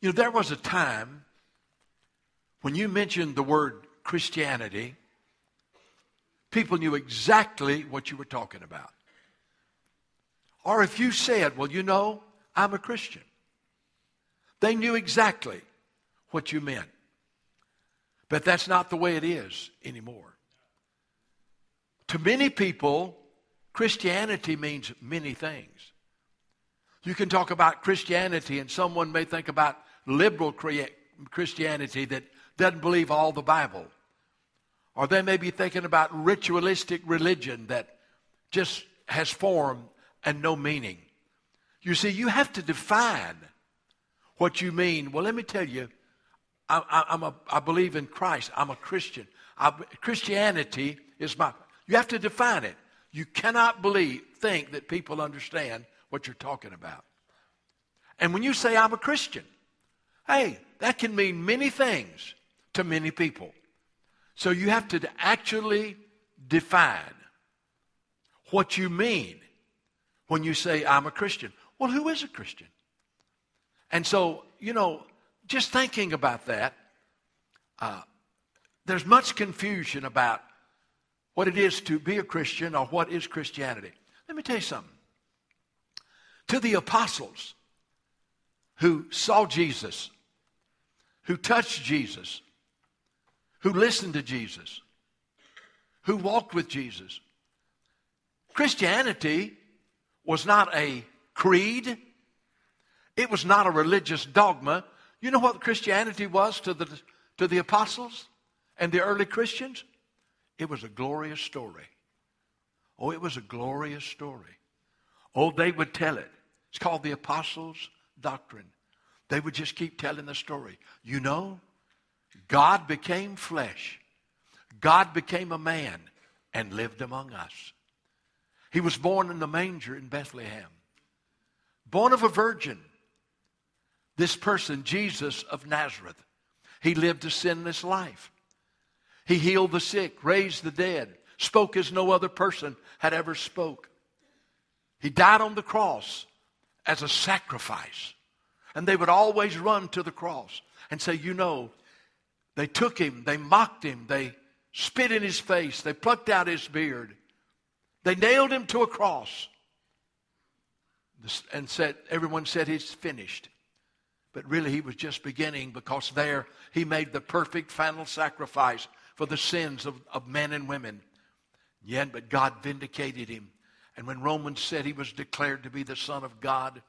You know, there was a time when you mentioned the word Christianity, people knew exactly what you were talking about. Or if you said, well, you know, I'm a Christian, they knew exactly what you meant. But that's not the way it is anymore. To many people, Christianity means many things. You can talk about Christianity, and someone may think about liberal Christianity that doesn't believe all the Bible. Or they may be thinking about ritualistic religion that just has form and no meaning. You see, you have to define what you mean. Well, let me tell you, I, am a, I believe in Christ. I'm a Christian. I, Christianity is my. You have to define it. You cannot believe, think that people understand what you're talking about. And when you say I'm a Christian, hey, that can mean many things to many people. So you have to actually define what you mean when you say I'm a Christian. Well, who is a Christian? And so, you know, just thinking about that, uh, there's much confusion about what it is to be a Christian or what is Christianity. Let me tell you something. To the apostles who saw Jesus, who touched Jesus, who listened to Jesus, who walked with Jesus, Christianity was not a creed. It was not a religious dogma. You know what Christianity was to the, to the apostles and the early Christians? It was a glorious story. Oh, it was a glorious story. Oh, they would tell it. It's called the apostles' doctrine. They would just keep telling the story. You know, God became flesh. God became a man and lived among us. He was born in the manger in Bethlehem, born of a virgin, this person, Jesus of Nazareth, he lived a sinless life. He healed the sick, raised the dead, spoke as no other person had ever spoke. He died on the cross as a sacrifice. And they would always run to the cross and say, You know, they took him, they mocked him, they spit in his face, they plucked out his beard, they nailed him to a cross. And said, everyone said, It's finished. But really, he was just beginning because there he made the perfect final sacrifice for the sins of, of men and women. Yet, but God vindicated him. And when Romans said he was declared to be the Son of God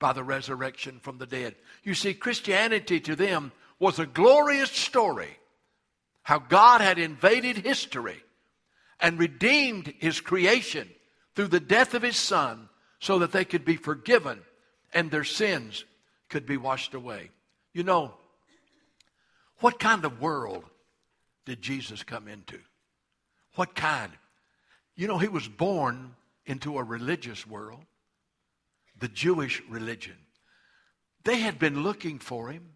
by the resurrection from the dead, you see, Christianity to them was a glorious story how God had invaded history and redeemed his creation through the death of his Son so that they could be forgiven and their sins could be washed away. You know, what kind of world did Jesus come into? What kind? You know, he was born into a religious world, the Jewish religion. They had been looking for him.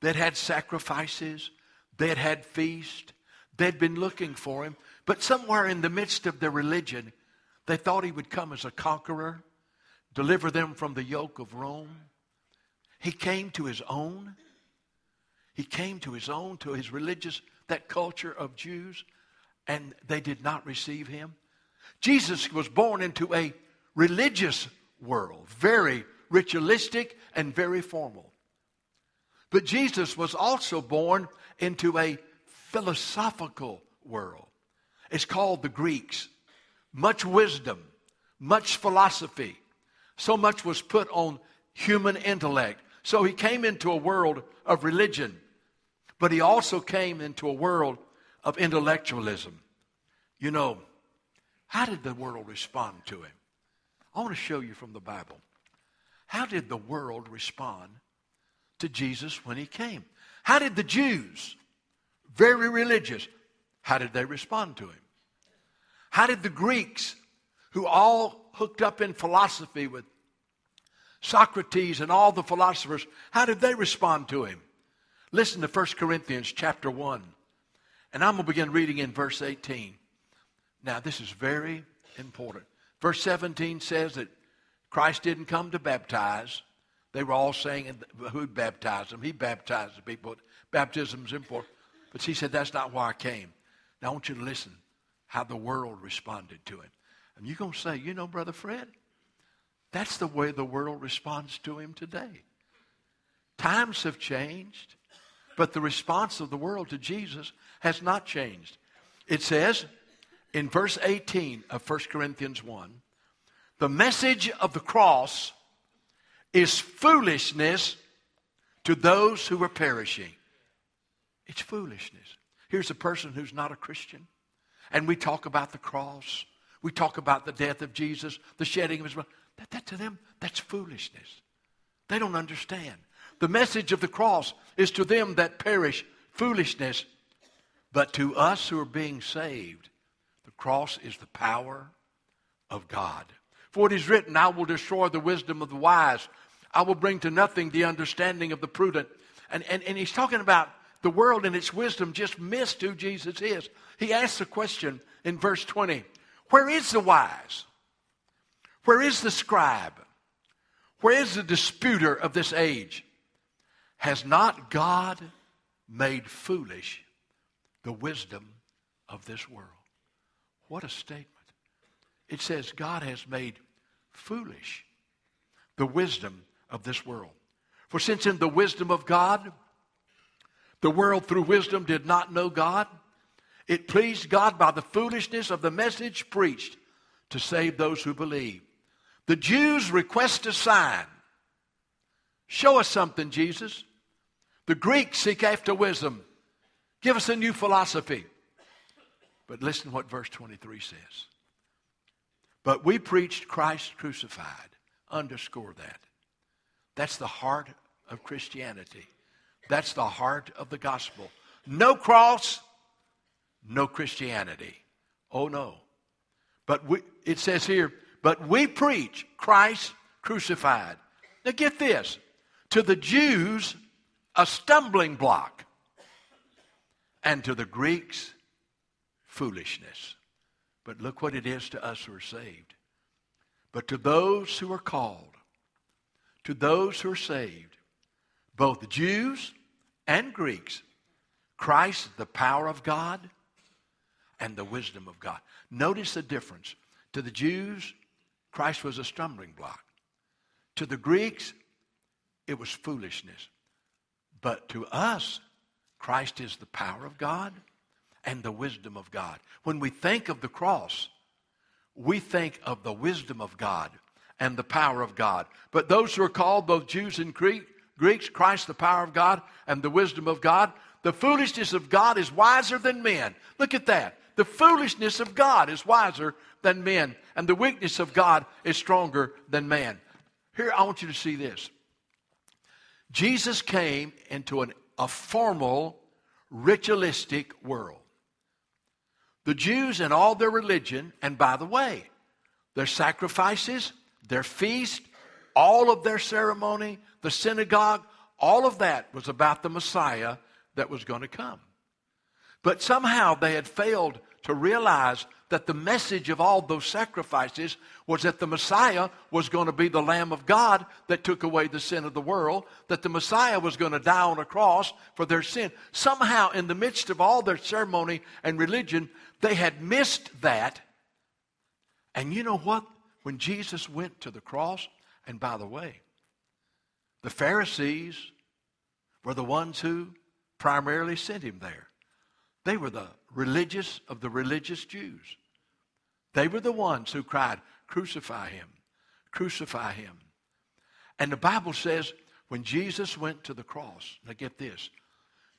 They'd had sacrifices. They'd had feasts. They'd been looking for him. But somewhere in the midst of their religion, they thought he would come as a conqueror, deliver them from the yoke of Rome. He came to his own. He came to his own, to his religious, that culture of Jews, and they did not receive him. Jesus was born into a religious world, very ritualistic and very formal. But Jesus was also born into a philosophical world. It's called the Greeks. Much wisdom, much philosophy. So much was put on human intellect. So he came into a world of religion, but he also came into a world of intellectualism. You know, how did the world respond to him? I want to show you from the Bible. How did the world respond to Jesus when he came? How did the Jews, very religious, how did they respond to him? How did the Greeks, who all hooked up in philosophy with Socrates and all the philosophers, how did they respond to him? Listen to 1 Corinthians chapter 1. And I'm going to begin reading in verse 18. Now, this is very important. Verse 17 says that Christ didn't come to baptize, They were all saying, who baptized them? He baptized the people. Baptism is important. But he said, that's not why I came. Now I want you to listen how the world responded to him. And you're going to say, you know, Brother Fred, that's the way the world responds to him today. Times have changed, but the response of the world to Jesus has not changed. It says in verse 18 of 1 Corinthians 1 the message of the cross is foolishness to those who are perishing. It's foolishness. Here's a person who's not a Christian, and we talk about the cross. We talk about the death of Jesus, the shedding of his blood. That, that to them, that's foolishness. They don't understand. The message of the cross is to them that perish foolishness, but to us who are being saved, cross is the power of God. For it is written, I will destroy the wisdom of the wise. I will bring to nothing the understanding of the prudent. And, and, and he's talking about the world and its wisdom just missed who Jesus is. He asks the question in verse 20 Where is the wise? Where is the scribe? Where is the disputer of this age? Has not God made foolish the wisdom of this world? What a statement. It says God has made foolish the wisdom of this world. For since in the wisdom of God, the world through wisdom did not know God, it pleased God by the foolishness of the message preached to save those who believe. The Jews request a sign. Show us something, Jesus. The Greeks seek after wisdom. Give us a new philosophy. But listen what verse 23 says. But we preached Christ crucified. Underscore that. That's the heart of Christianity. That's the heart of the gospel. No cross, no Christianity. Oh no. But we, it says here, but we preach Christ crucified. Now get this. To the Jews, a stumbling block. And to the Greeks, foolishness. But look what it is to us who are saved. But to those who are called, to those who are saved, both Jews and Greeks, Christ, the power of God and the wisdom of God. Notice the difference. To the Jews, Christ was a stumbling block. To the Greeks, it was foolishness. But to us, Christ is the power of God and the wisdom of God. When we think of the cross, we think of the wisdom of God and the power of God. But those who are called, both Jews and Greek, Greeks, Christ, the power of God and the wisdom of God, the foolishness of God is wiser than men. Look at that. The foolishness of God is wiser than men, and the weakness of God is stronger than man. Here, I want you to see this. Jesus came into an, a formal, ritualistic world. The Jews and all their religion, and by the way, their sacrifices, their feast, all of their ceremony, the synagogue, all of that was about the Messiah that was going to come. But somehow they had failed to realize that the message of all those sacrifices was that the Messiah was going to be the Lamb of God that took away the sin of the world, that the Messiah was going to die on a cross for their sin. Somehow, in the midst of all their ceremony and religion, they had missed that. And you know what? When Jesus went to the cross, and by the way, the Pharisees were the ones who primarily sent him there. They were the religious of the religious Jews. They were the ones who cried, Crucify him, crucify him. And the Bible says when Jesus went to the cross, now get this,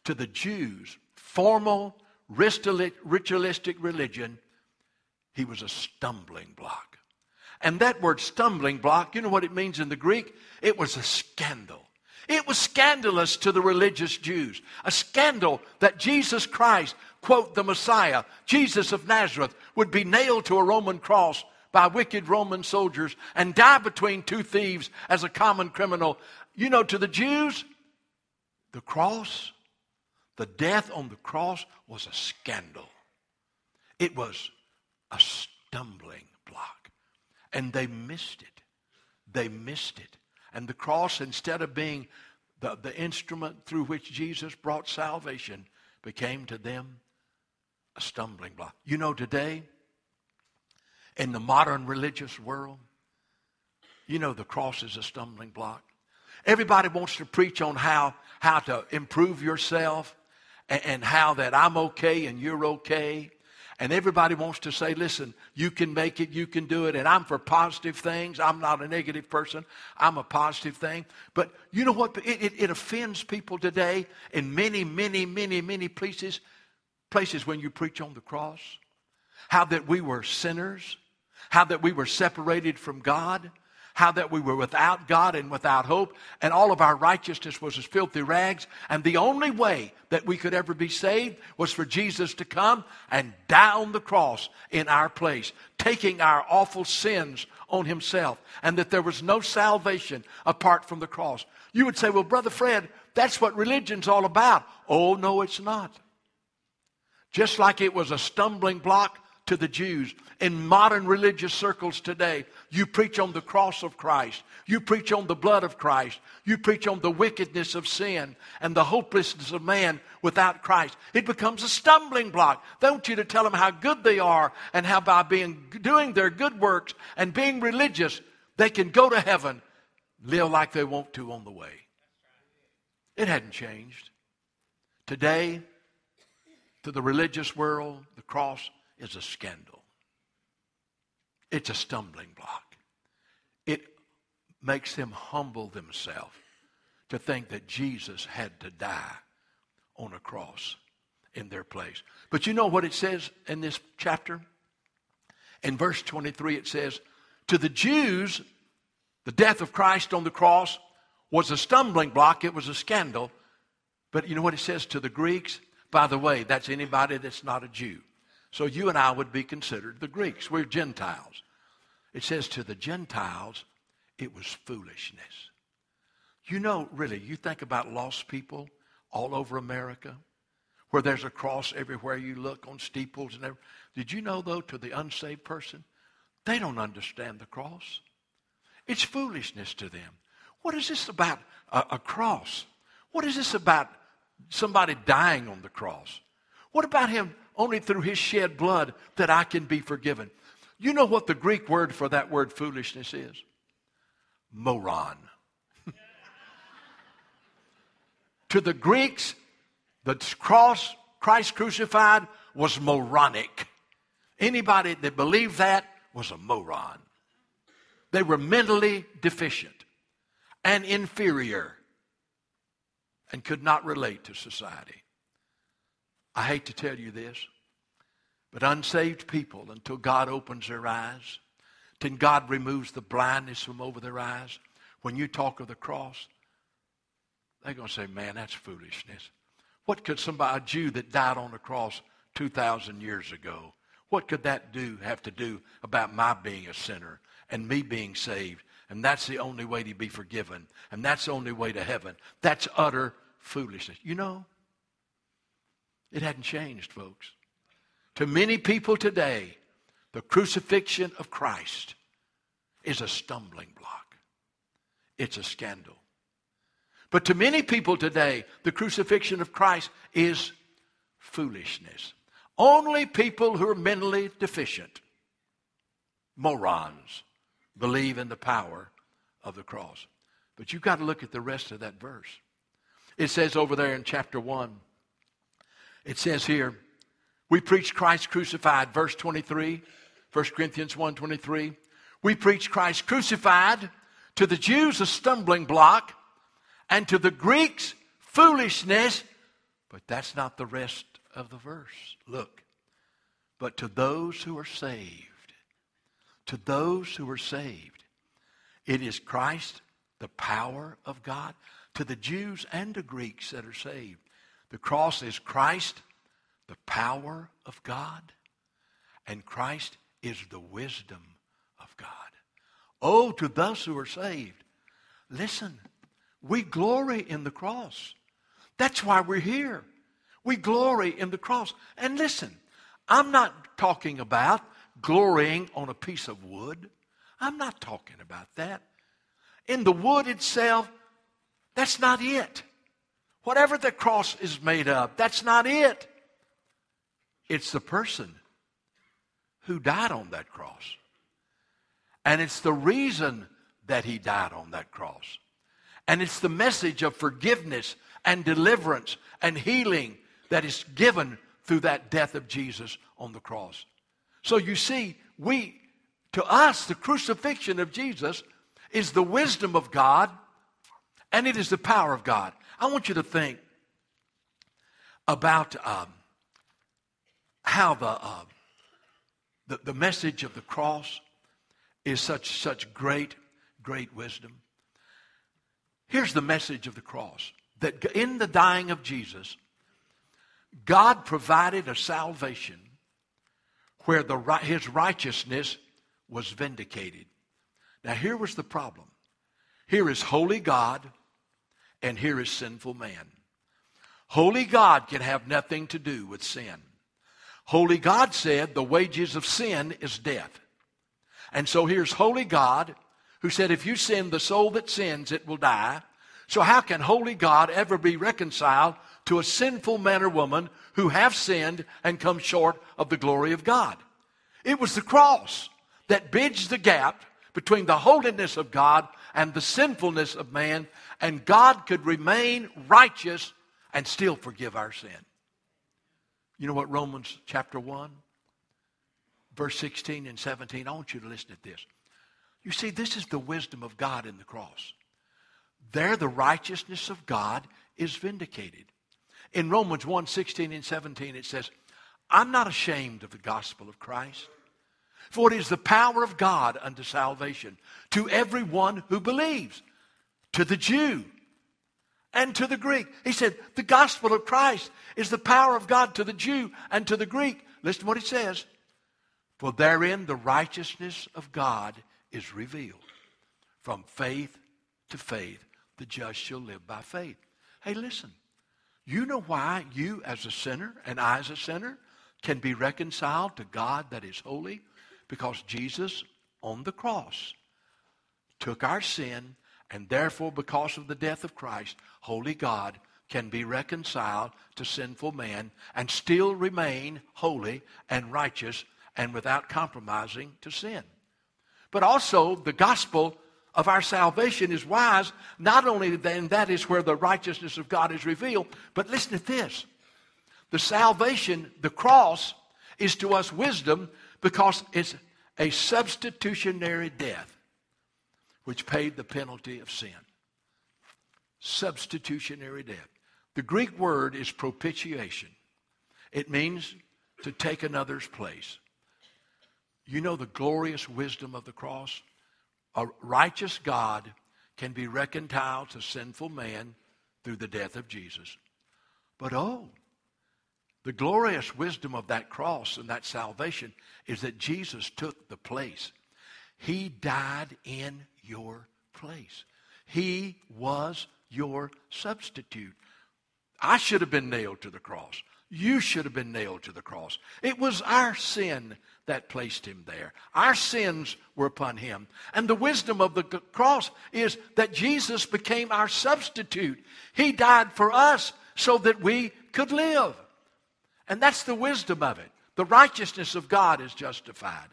to the Jews, formal, ritualistic religion, he was a stumbling block. And that word stumbling block, you know what it means in the Greek? It was a scandal. It was scandalous to the religious Jews. A scandal that Jesus Christ, quote, the Messiah, Jesus of Nazareth, would be nailed to a Roman cross by wicked Roman soldiers and die between two thieves as a common criminal. You know, to the Jews, the cross, the death on the cross was a scandal. It was a stumbling block. And they missed it. They missed it. And the cross, instead of being the, the instrument through which Jesus brought salvation, became to them a stumbling block. You know, today, in the modern religious world, you know the cross is a stumbling block. Everybody wants to preach on how, how to improve yourself and, and how that I'm okay and you're okay. And everybody wants to say, listen, you can make it, you can do it. And I'm for positive things. I'm not a negative person. I'm a positive thing. But you know what? It, it, it offends people today in many, many, many, many places, places when you preach on the cross. How that we were sinners. How that we were separated from God how that we were without God and without hope, and all of our righteousness was as filthy rags. And the only way that we could ever be saved was for Jesus to come and die on the cross in our place, taking our awful sins on himself, and that there was no salvation apart from the cross. You would say, Well, Brother Fred, that's what religion's all about. Oh, no, it's not. Just like it was a stumbling block to the Jews. In modern religious circles today, you preach on the cross of Christ. You preach on the blood of Christ. You preach on the wickedness of sin and the hopelessness of man without Christ. It becomes a stumbling block. They want you to tell them how good they are and how by being doing their good works and being religious, they can go to heaven, live like they want to on the way. It hadn't changed. Today, to the religious world, the cross is a scandal. It's a stumbling block. It makes them humble themselves to think that Jesus had to die on a cross in their place. But you know what it says in this chapter? In verse 23, it says, To the Jews, the death of Christ on the cross was a stumbling block, it was a scandal. But you know what it says to the Greeks? By the way, that's anybody that's not a Jew. So you and I would be considered the Greeks. We're Gentiles. It says to the Gentiles, it was foolishness. You know, really, you think about lost people all over America, where there's a cross everywhere you look on steeples and everything. Did you know, though, to the unsaved person, they don't understand the cross. It's foolishness to them. What is this about a, a cross? What is this about somebody dying on the cross? What about him only through his shed blood that I can be forgiven. You know what the Greek word for that word foolishness is? Moron. to the Greeks, the cross, Christ crucified, was moronic. Anybody that believed that was a moron. They were mentally deficient and inferior and could not relate to society. I hate to tell you this, but unsaved people, until God opens their eyes, until God removes the blindness from over their eyes, when you talk of the cross, they're going to say, man, that's foolishness. What could somebody, a Jew that died on the cross 2,000 years ago, what could that do have to do about my being a sinner and me being saved? And that's the only way to be forgiven. And that's the only way to heaven. That's utter foolishness. You know, it hadn't changed, folks. To many people today, the crucifixion of Christ is a stumbling block. It's a scandal. But to many people today, the crucifixion of Christ is foolishness. Only people who are mentally deficient, morons, believe in the power of the cross. But you've got to look at the rest of that verse. It says over there in chapter 1 it says here, we preach Christ crucified, verse 23, 1 Corinthians 1 23. We preach Christ crucified, to the Jews a stumbling block, and to the Greeks foolishness. But that's not the rest of the verse. Look. But to those who are saved, to those who are saved, it is Christ, the power of God, to the Jews and the Greeks that are saved. The cross is Christ, the power of God, and Christ is the wisdom of God. Oh, to those who are saved, listen, we glory in the cross. That's why we're here. We glory in the cross. And listen, I'm not talking about glorying on a piece of wood. I'm not talking about that. in the wood itself, that's not it. Whatever the cross is made of, that's not it. It's the person who died on that cross. And it's the reason that he died on that cross. And it's the message of forgiveness and deliverance and healing that is given through that death of Jesus on the cross. So you see, we, to us, the crucifixion of Jesus is the wisdom of God and it is the power of God. I want you to think about um, how the, uh, the, the message of the cross is such, such great, great wisdom. Here's the message of the cross that in the dying of Jesus, God provided a salvation where the, his righteousness was vindicated. Now, here was the problem. Here is holy God, and here is sinful man. Holy God can have nothing to do with sin. Holy God said the wages of sin is death. And so here's holy God who said, if you sin, the soul that sins, it will die. So how can holy God ever be reconciled to a sinful man or woman who have sinned and come short of the glory of God? It was the cross that bridged the gap between the holiness of God and the sinfulness of man, and God could remain righteous and still forgive our sin. You know what Romans chapter 1, verse 16 and 17, I want you to listen to this. You see, this is the wisdom of God in the cross. There, the righteousness of God is vindicated. In Romans 1 16 and 17, it says, I'm not ashamed of the gospel of Christ, for it is the power of God unto salvation to everyone who believes, to the Jew and to the Greek. He said, the gospel of Christ is the power of God to the Jew and to the Greek. Listen to what he says. For therein the righteousness of God is revealed. From faith to faith, the just shall live by faith. Hey, listen. You know why you as a sinner and I as a sinner can be reconciled to God that is holy? Because Jesus on the cross took our sin and therefore, because of the death of Christ, holy God can be reconciled to sinful man and still remain holy and righteous and without compromising to sin. But also, the gospel of our salvation is wise, not only then that is where the righteousness of God is revealed, but listen to this. The salvation, the cross, is to us wisdom because it's a substitutionary death which paid the penalty of sin. Substitutionary death. The Greek word is propitiation. It means to take another's place. You know the glorious wisdom of the cross? A righteous God can be reconciled to sinful man through the death of Jesus. But oh, the glorious wisdom of that cross and that salvation is that Jesus took the place. He died in your place. He was your substitute. I should have been nailed to the cross. You should have been nailed to the cross. It was our sin that placed him there. Our sins were upon him. And the wisdom of the cross is that Jesus became our substitute. He died for us so that we could live. And that's the wisdom of it. The righteousness of God is justified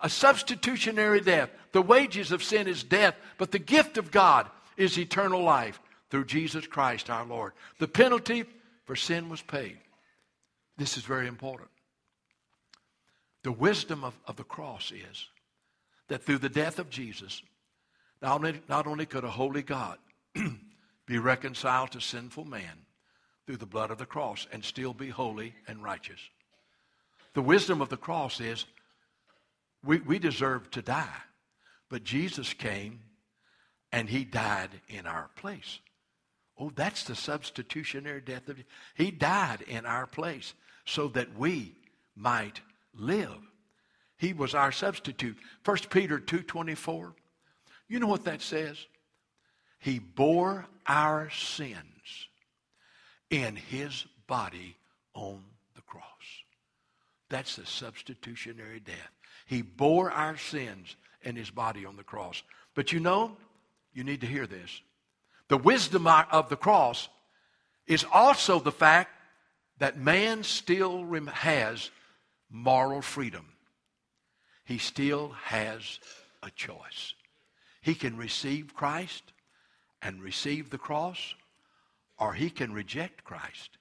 a substitutionary death. The wages of sin is death, but the gift of God is eternal life through Jesus Christ our Lord. The penalty for sin was paid. This is very important. The wisdom of, of the cross is that through the death of Jesus, not only, not only could a holy God be reconciled to sinful man through the blood of the cross and still be holy and righteous. The wisdom of the cross is we, we deserve to die. But Jesus came and he died in our place. Oh, that's the substitutionary death of He died in our place so that we might live. He was our substitute. 1 Peter 2:24. You know what that says? He bore our sins in his body on the cross. That's the substitutionary death. He bore our sins in his body on the cross. But you know, You need to hear this. The wisdom of the cross is also the fact that man still has moral freedom. He still has a choice. He can receive Christ and receive the cross, or he can reject Christ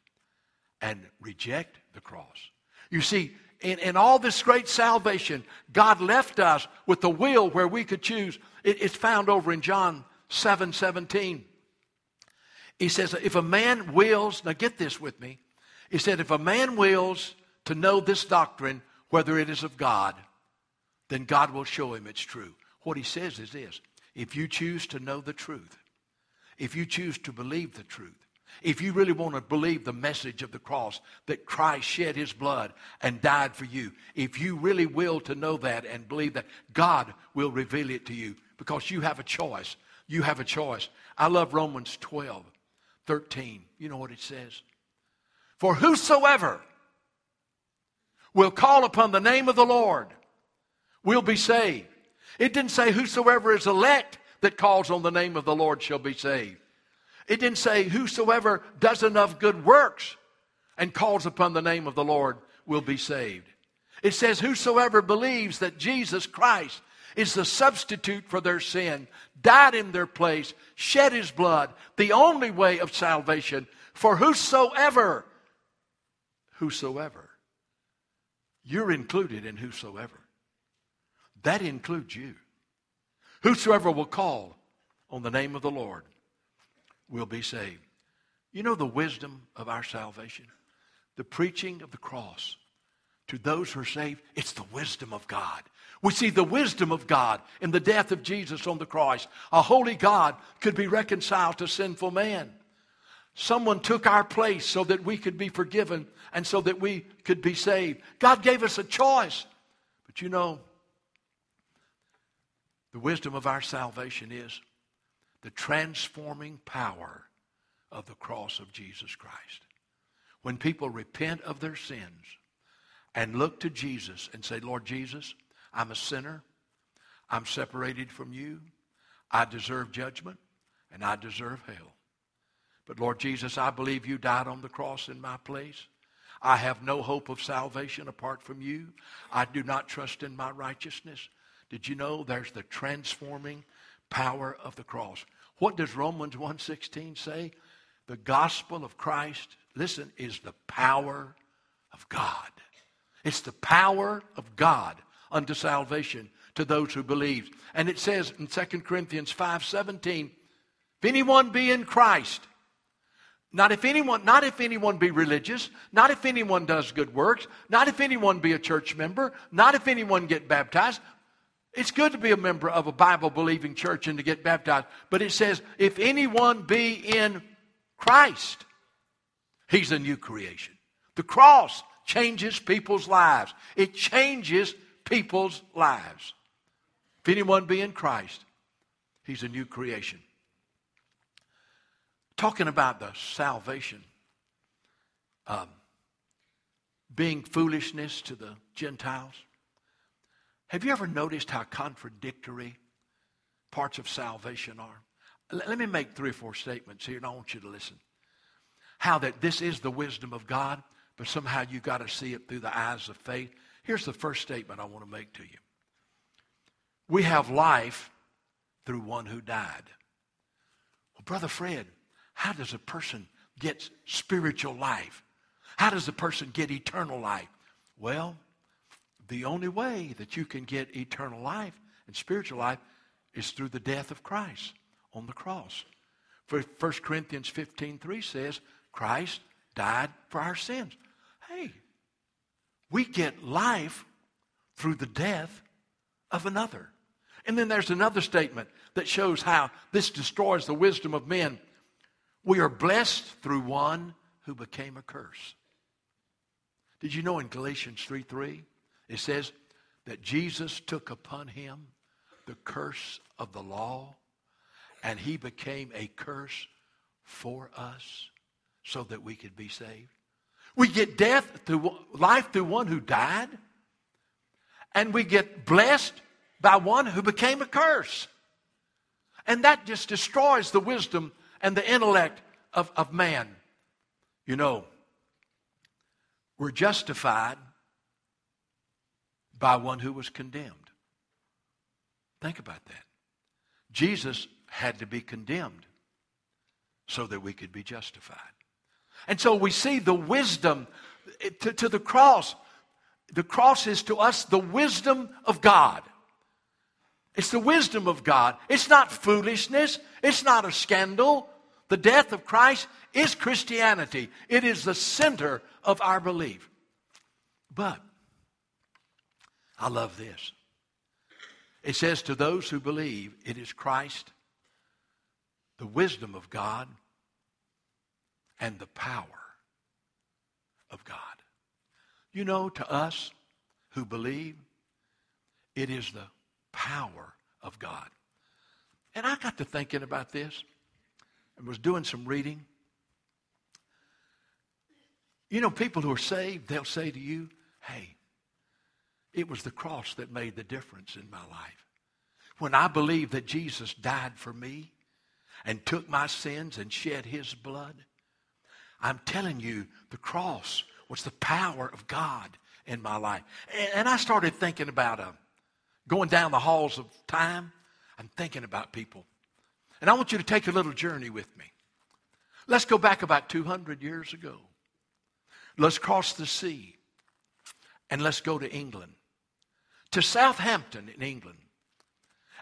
and reject the cross. You see, in, in all this great salvation, God left us with the will where we could choose. It, it's found over in John 7 17. He says, if a man wills, now get this with me. He said, if a man wills to know this doctrine, whether it is of God, then God will show him it's true. What he says is this if you choose to know the truth, if you choose to believe the truth, if you really want to believe the message of the cross, that Christ shed his blood and died for you, if you really will to know that and believe that, God will reveal it to you because you have a choice. You have a choice. I love Romans 12, 13. You know what it says? For whosoever will call upon the name of the Lord will be saved. It didn't say whosoever is elect that calls on the name of the Lord shall be saved. It didn't say whosoever does enough good works and calls upon the name of the Lord will be saved. It says whosoever believes that Jesus Christ is the substitute for their sin, died in their place, shed his blood, the only way of salvation for whosoever, whosoever. You're included in whosoever. That includes you. Whosoever will call on the name of the Lord will be saved. You know the wisdom of our salvation? The preaching of the cross to those who are saved, it's the wisdom of God. We see the wisdom of God in the death of Jesus on the cross. A holy God could be reconciled to sinful man. Someone took our place so that we could be forgiven and so that we could be saved. God gave us a choice. But you know, the wisdom of our salvation is the transforming power of the cross of Jesus Christ. When people repent of their sins and look to Jesus and say, Lord Jesus, I'm a sinner. I'm separated from you. I deserve judgment and I deserve hell. But Lord Jesus, I believe you died on the cross in my place. I have no hope of salvation apart from you. I do not trust in my righteousness. Did you know there's the transforming power of the cross? What does Romans 1:16 say? The gospel of Christ, listen, is the power of God. It's the power of God unto salvation to those who believe. And it says in 2 Corinthians 5:17, if anyone be in Christ, not if anyone, not if anyone be religious, not if anyone does good works, not if anyone be a church member, not if anyone get baptized, it's good to be a member of a Bible believing church and to get baptized. But it says, if anyone be in Christ, he's a new creation. The cross changes people's lives, it changes people's lives. If anyone be in Christ, he's a new creation. Talking about the salvation, um, being foolishness to the Gentiles. Have you ever noticed how contradictory parts of salvation are? Let me make three or four statements here, and I want you to listen. How that this is the wisdom of God, but somehow you've got to see it through the eyes of faith. Here's the first statement I want to make to you. We have life through one who died. Well, Brother Fred, how does a person get spiritual life? How does a person get eternal life? Well, the only way that you can get eternal life and spiritual life is through the death of Christ on the cross. For 1 Corinthians 15 3 says, Christ died for our sins. Hey, we get life through the death of another. And then there's another statement that shows how this destroys the wisdom of men. We are blessed through one who became a curse. Did you know in Galatians 3 3? It says that Jesus took upon him the curse of the law and he became a curse for us so that we could be saved. We get death through life through one who died, and we get blessed by one who became a curse. And that just destroys the wisdom and the intellect of, of man. You know, we're justified by one who was condemned. Think about that. Jesus had to be condemned so that we could be justified. And so we see the wisdom to, to the cross. The cross is to us the wisdom of God. It's the wisdom of God. It's not foolishness. It's not a scandal. The death of Christ is Christianity. It is the center of our belief. But I love this. It says, To those who believe, it is Christ, the wisdom of God, and the power of God. You know, to us who believe, it is the power of God. And I got to thinking about this and was doing some reading. You know, people who are saved, they'll say to you, hey, it was the cross that made the difference in my life. When I believed that Jesus died for me and took my sins and shed his blood, I'm telling you, the cross was the power of God in my life. And I started thinking about uh, going down the halls of time. I'm thinking about people. And I want you to take a little journey with me. Let's go back about 200 years ago. Let's cross the sea and let's go to England, to Southampton in England.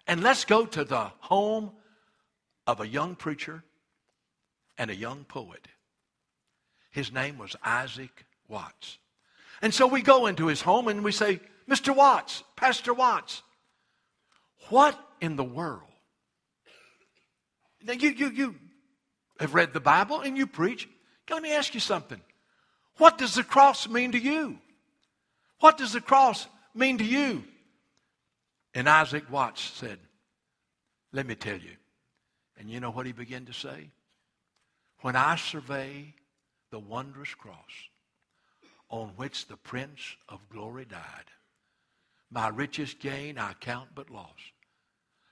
And let's go to the home of a young preacher and a young poet. His name was Isaac Watts. And so we go into his home and we say, Mr. Watts, Pastor Watts, what in the world? Now, you, you, you have read the Bible and you preach. Let me ask you something. What does the cross mean to you? What does the cross mean to you? And Isaac Watts said, Let me tell you. And you know what he began to say? When I survey the wondrous cross on which the Prince of Glory died, my richest gain I count but loss.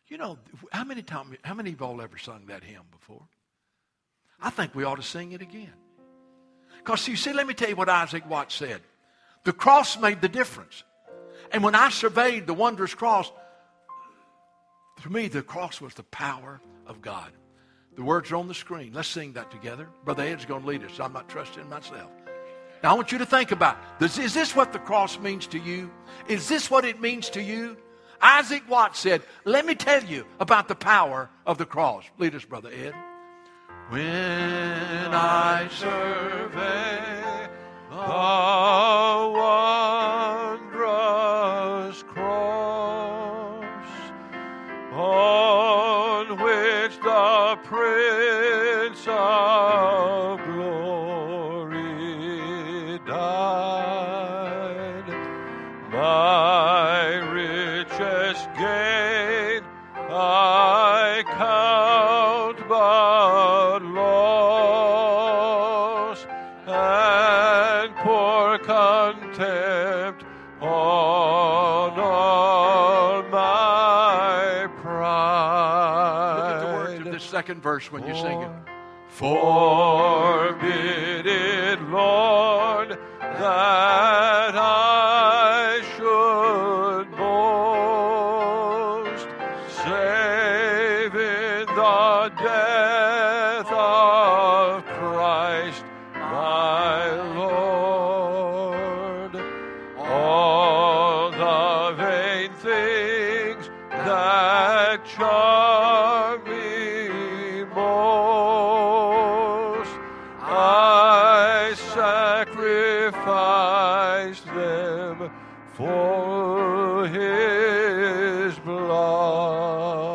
You know, how many times, how many of y'all ever sung that hymn before? I think we ought to sing it again. Because you see, let me tell you what Isaac Watts said. The cross made the difference. And when I surveyed the wondrous cross, to me, the cross was the power of God. The words are on the screen. Let's sing that together. Brother Ed's going to lead us. I'm not trusting myself. Now, I want you to think about this. Is this what the cross means to you? Is this what it means to you? Isaac Watts said, Let me tell you about the power of the cross. Lead us, Brother Ed. When I survey the wondrous second verse when you sing it. Forbid it, Lord, that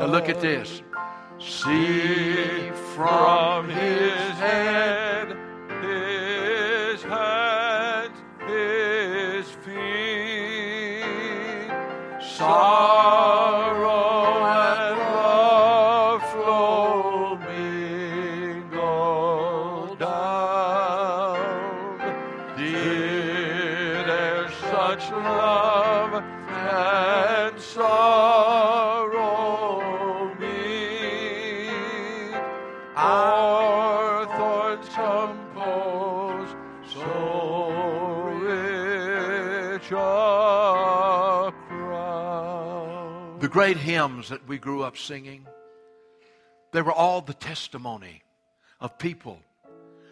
look at this. See from his head, great hymns that we grew up singing, they were all the testimony of people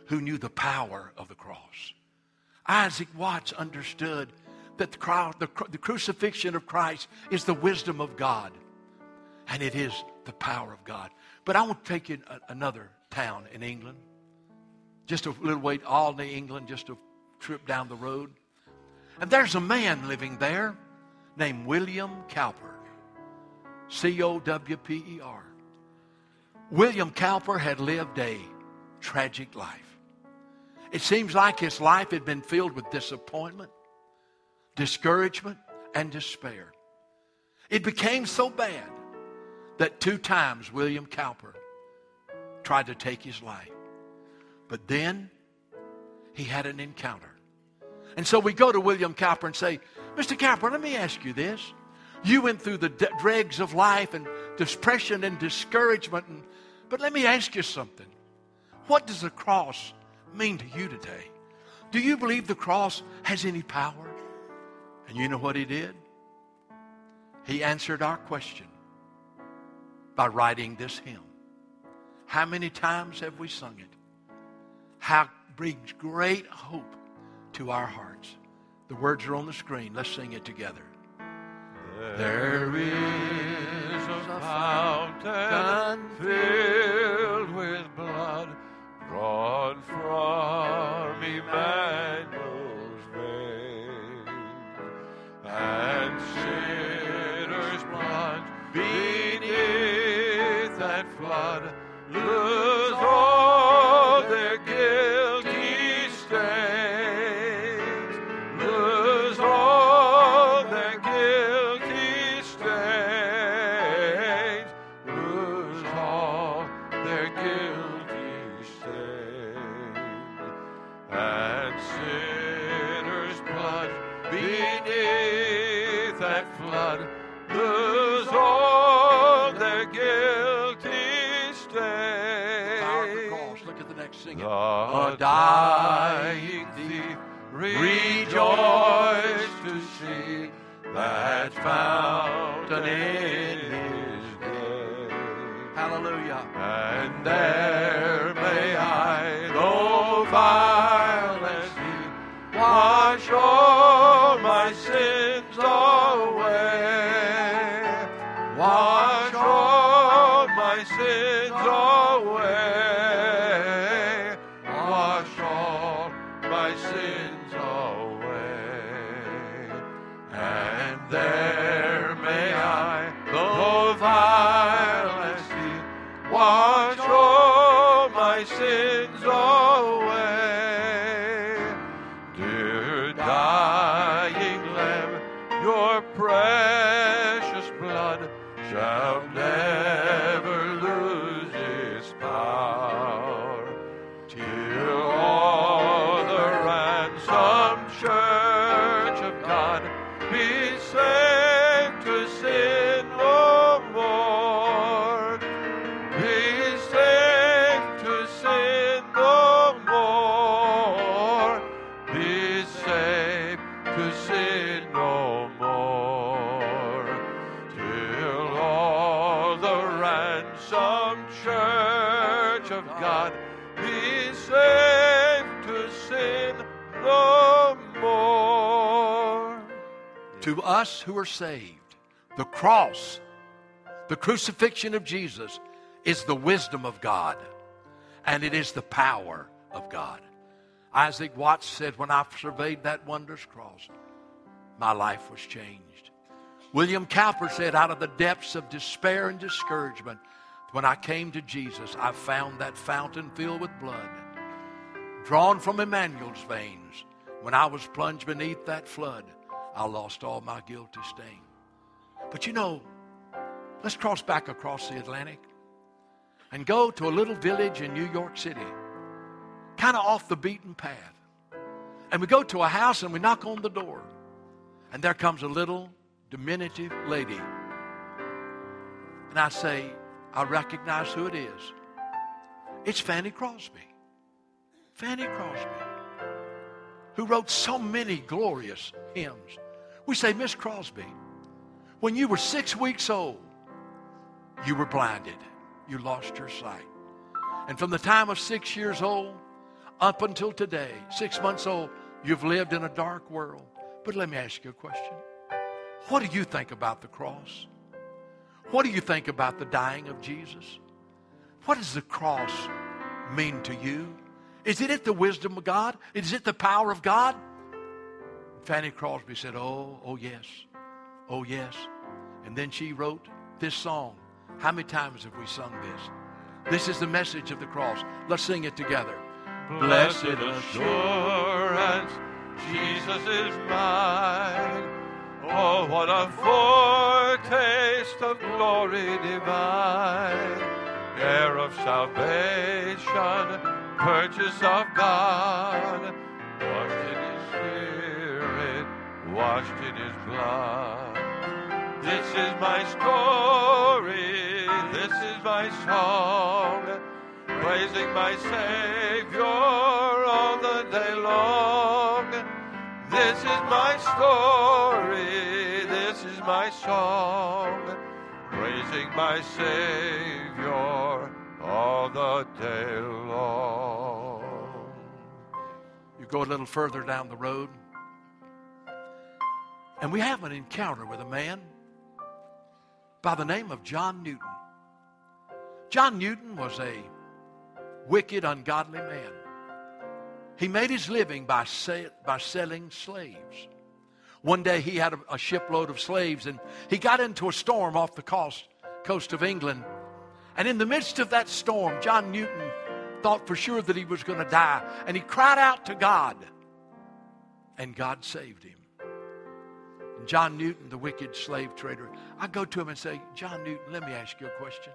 who knew the power of the cross. Isaac Watts understood that the, cru- the, the crucifixion of Christ is the wisdom of God, and it is the power of God. But I want to take you to another town in England, just a little way, Alderney, England, just a trip down the road. And there's a man living there named William Cowper, C O W P E R. William Cowper had lived a tragic life. It seems like his life had been filled with disappointment, discouragement, and despair. It became so bad that two times William Cowper tried to take his life. But then he had an encounter. And so we go to William Cowper and say, Mr. Cowper, let me ask you this. You went through the dregs of life and depression and discouragement, and, but let me ask you something. What does the cross mean to you today? Do you believe the cross has any power? And you know what he did? He answered our question by writing this hymn. How many times have we sung it? How brings great hope to our hearts. The words are on the screen. Let's sing it together. There is a fountain filled with blood drawn from Emmanuel's Look at the next singing. The dying thief rejoiced to see that fountain in his day. Hallelujah. And there no more. To us who are saved, the cross, the crucifixion of Jesus, is the wisdom of God, and it is the power of God. Isaac Watts said, When I surveyed that wondrous cross, my life was changed. William Cowper said, Out of the depths of despair and discouragement, when I came to Jesus, I found that fountain filled with blood, drawn from Emmanuel's veins. When I was plunged beneath that flood, I lost all my guilty stain. But you know, let's cross back across the Atlantic and go to a little village in New York City, kind of off the beaten path. And we go to a house and we knock on the door. And there comes a little diminutive lady. And I say, I recognize who it is. It's Fanny Crosby. Fanny Crosby, who wrote so many glorious hymns. We say, Miss Crosby, when you were six weeks old, you were blinded. You lost your sight. And from the time of six years old up until today, six months old, you've lived in a dark world. But let me ask you a question. What do you think about the cross? What do you think about the dying of Jesus? What does the cross mean to you? Is it the wisdom of God? Is it the power of God? Fanny Crosby said, Oh, oh yes. Oh yes. And then she wrote this song. How many times have we sung this? This is the message of the cross. Let's sing it together. Blessed assurance, Jesus is mine. Oh, what a foretaste of glory divine. Heir of salvation, purchase of God. Washed in his spirit, washed in his blood. This is my story, this is my song, praising my Savior all the day long. This is my story, this is my song, praising my Savior day long. You go a little further down the road, and we have an encounter with a man by the name of John Newton. John Newton was a wicked, ungodly man. He made his living by, by selling slaves. One day he had a, a, shipload of slaves and he got into a storm off the coast, coast of England. And in the midst of that storm, John Newton thought for sure that he was going to die. And he cried out to God. And God saved him. And John Newton, the wicked slave trader, I go to him and say, John Newton, let me ask you a question.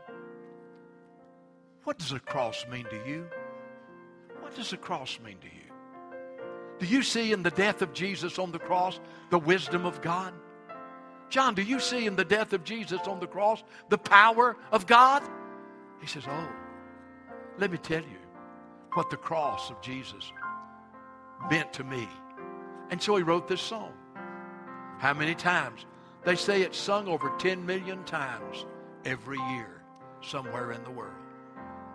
What does the cross mean to you? What does the cross mean to you? Do you see in the death of Jesus on the cross the wisdom of God? John, do you see in the death of Jesus on the cross the power of God? He says, Oh, let me tell you what the cross of Jesus meant to me. And so he wrote this song. How many times? They say it's sung over 10 million times every year somewhere in the world.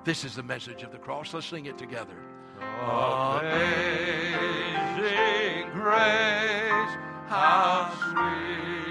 This is the message of the cross. Let's sing it together. Amazing grace, how sweet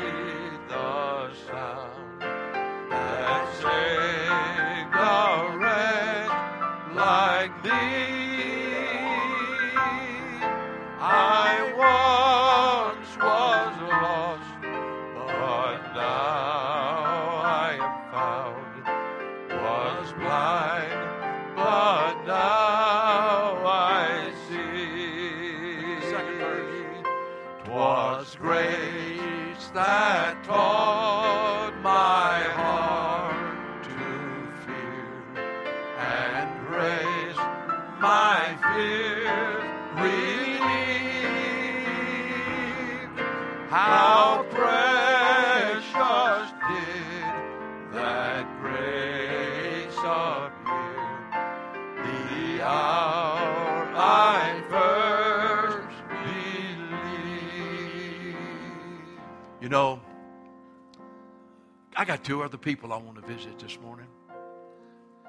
I got two other people I want to visit this morning.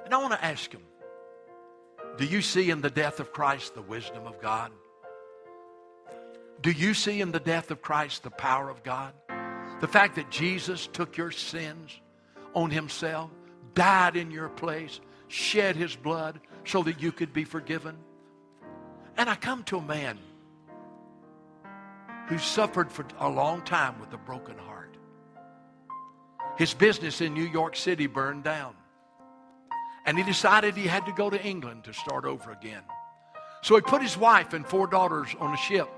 And I want to ask them Do you see in the death of Christ the wisdom of God? Do you see in the death of Christ the power of God? The fact that Jesus took your sins on himself, died in your place, shed his blood so that you could be forgiven. And I come to a man who suffered for a long time with a broken heart. His business in New York City burned down. And he decided he had to go to England to start over again. So he put his wife and four daughters on a ship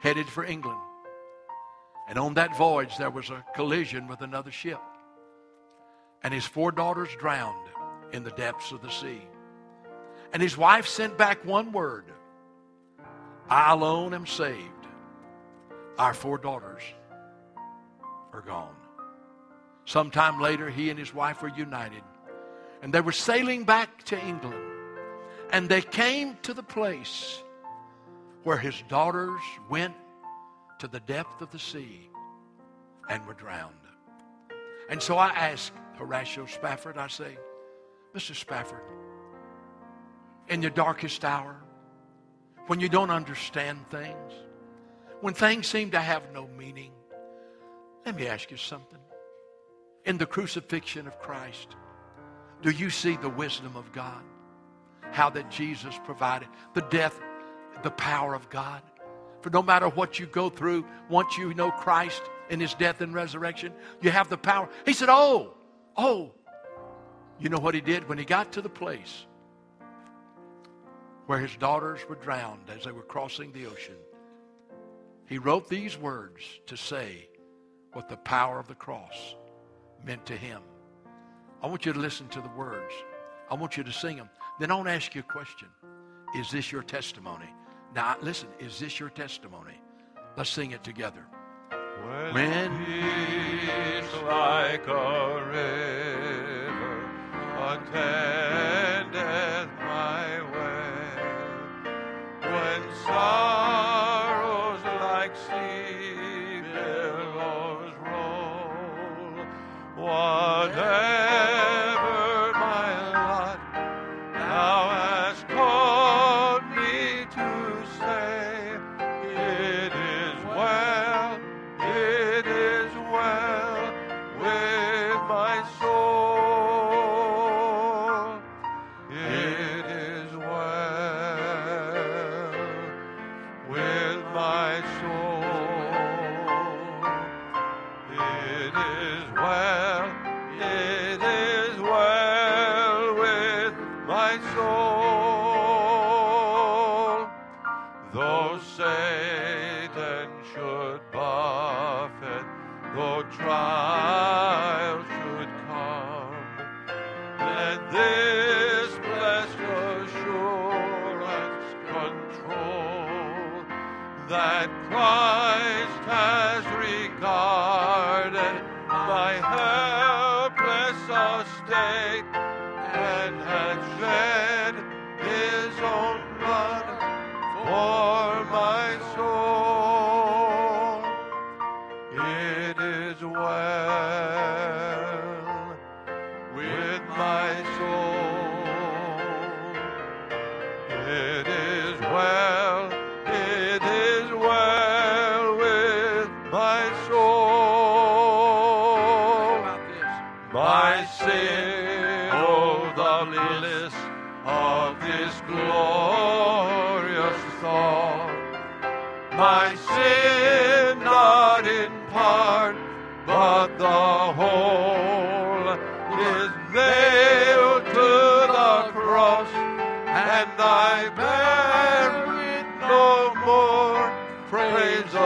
headed for England. And on that voyage, there was a collision with another ship. And his four daughters drowned in the depths of the sea. And his wife sent back one word I alone am saved. Our four daughters are gone. Sometime later, he and his wife were united. And they were sailing back to England. And they came to the place where his daughters went to the depth of the sea and were drowned. And so I asked Horatio Spafford, I say, Mr. Spafford, in your darkest hour, when you don't understand things, when things seem to have no meaning, let me ask you something. In the crucifixion of Christ, do you see the wisdom of God? How that Jesus provided the death, the power of God. For no matter what you go through, once you know Christ in his death and resurrection, you have the power. He said, Oh, oh. You know what he did when he got to the place where his daughters were drowned as they were crossing the ocean? He wrote these words to say what the power of the cross meant to him. I want you to listen to the words. I want you to sing them. Then I want to ask you a question. Is this your testimony? Now, listen, is this your testimony? Let's sing it together. When, When like a river attendeth my way, when sorrows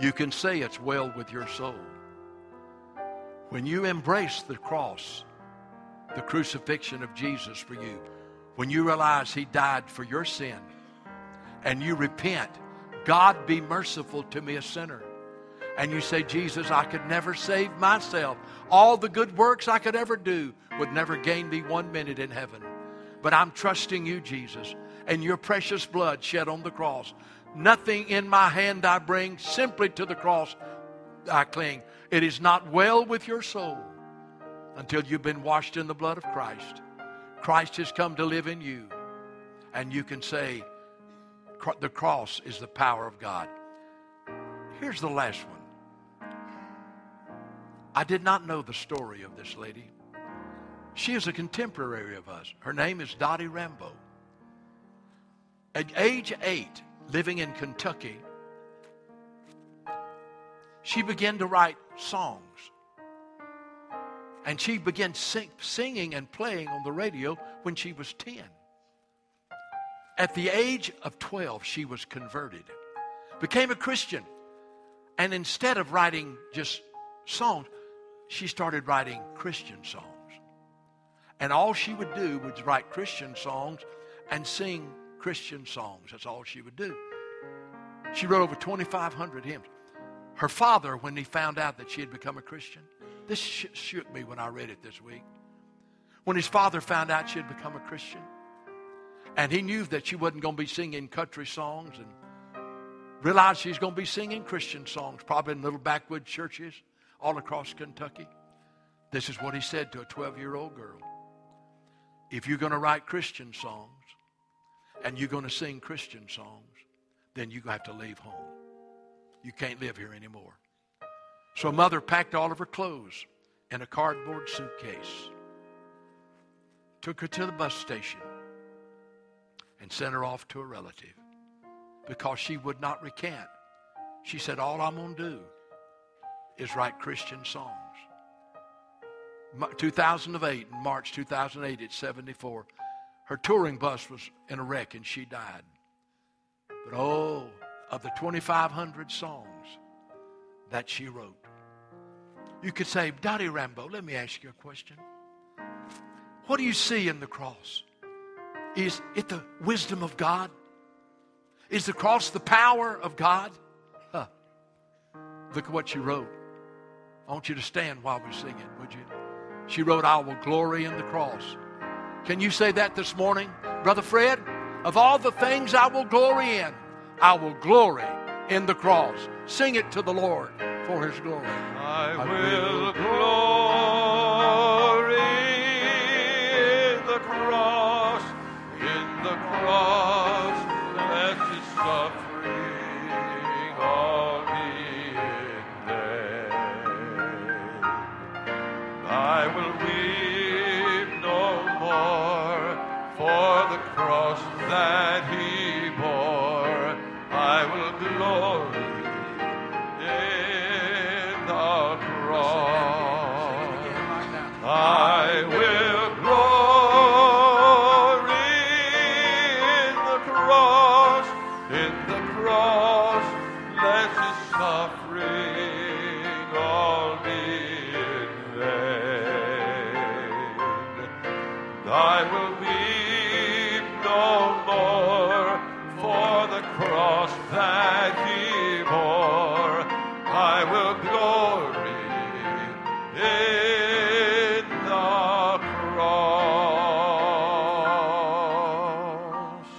you can say it's well with your soul when you embrace the cross, the crucifixion of Jesus for you, when you realize He died for your sin and you repent, God be merciful to me, a sinner. And you say, Jesus, I could never save myself. All the good works I could ever do would never gain me one minute in heaven. But I'm trusting you, Jesus, and your precious blood shed on the cross. Nothing in my hand I bring, simply to the cross I cling. It is not well with your soul until you've been washed in the blood of Christ. Christ has come to live in you, and you can say, the cross is the power of God. Here's the last one. I did not know the story of this lady. She is a contemporary of us. Her name is Dottie Rambo. At age eight, living in Kentucky, she began to write songs. And she began sing, singing and playing on the radio when she was 10. At the age of 12, she was converted, became a Christian. And instead of writing just songs, she started writing Christian songs. And all she would do was write Christian songs and sing Christian songs. That's all she would do. She wrote over 2,500 hymns. Her father, when he found out that she had become a Christian, this shook me when I read it this week. When his father found out she had become a Christian, and he knew that she wasn't going to be singing country songs and realized she's going to be singing Christian songs, probably in little backwood churches all across Kentucky. This is what he said to a 12 year old girl. If you're going to write Christian songs and you're going to sing Christian songs, then you have to leave home. You can't live here anymore. So mother packed all of her clothes in a cardboard suitcase, took her to the bus station, and sent her off to a relative because she would not recant. She said, All I'm going to do is write Christian songs. 2008, in March 2008, at 74, her touring bus was in a wreck and she died. But oh, of the 2,500 songs that she wrote, you could say, Dottie Rambo, let me ask you a question. What do you see in the cross? Is it the wisdom of God? Is the cross the power of God? Huh. Look at what she wrote. I want you to stand while we sing it, would you? She wrote, I will glory in the cross. Can you say that this morning? Brother Fred, of all the things I will glory in, I will glory in the cross. Sing it to the Lord for his glory. I, I will glory in the cross, in the cross,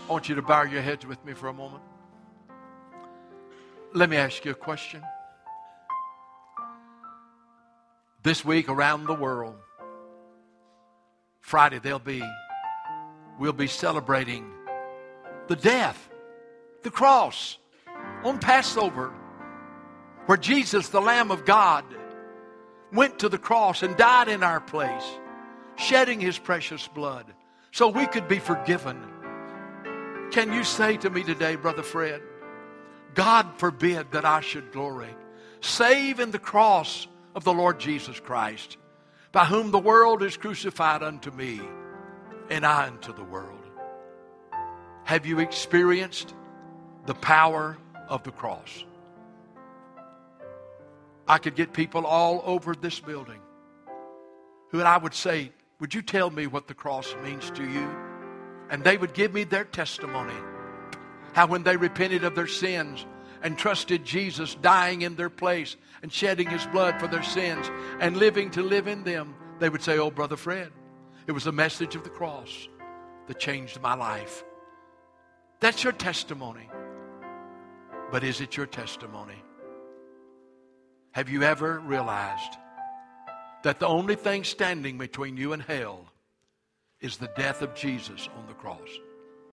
I want you to bow your heads with me for a moment. Let me ask you a question. This week around the world, Friday, they'll be, we'll be celebrating the death, the cross on Passover, where Jesus, the Lamb of God, went to the cross and died in our place, shedding his precious blood so we could be forgiven. Can you say to me today, Brother Fred, God forbid that I should glory, save in the cross of the Lord Jesus Christ, by whom the world is crucified unto me, and I unto the world. Have you experienced the power of the cross? I could get people all over this building who and I would say, Would you tell me what the cross means to you? And they would give me their testimony. How when they repented of their sins and trusted Jesus dying in their place and shedding his blood for their sins and living to live in them, they would say, Oh, Brother Fred, it was the message of the cross that changed my life. That's your testimony. But is it your testimony? Have you ever realized that the only thing standing between you and hell is the death of Jesus on the cross?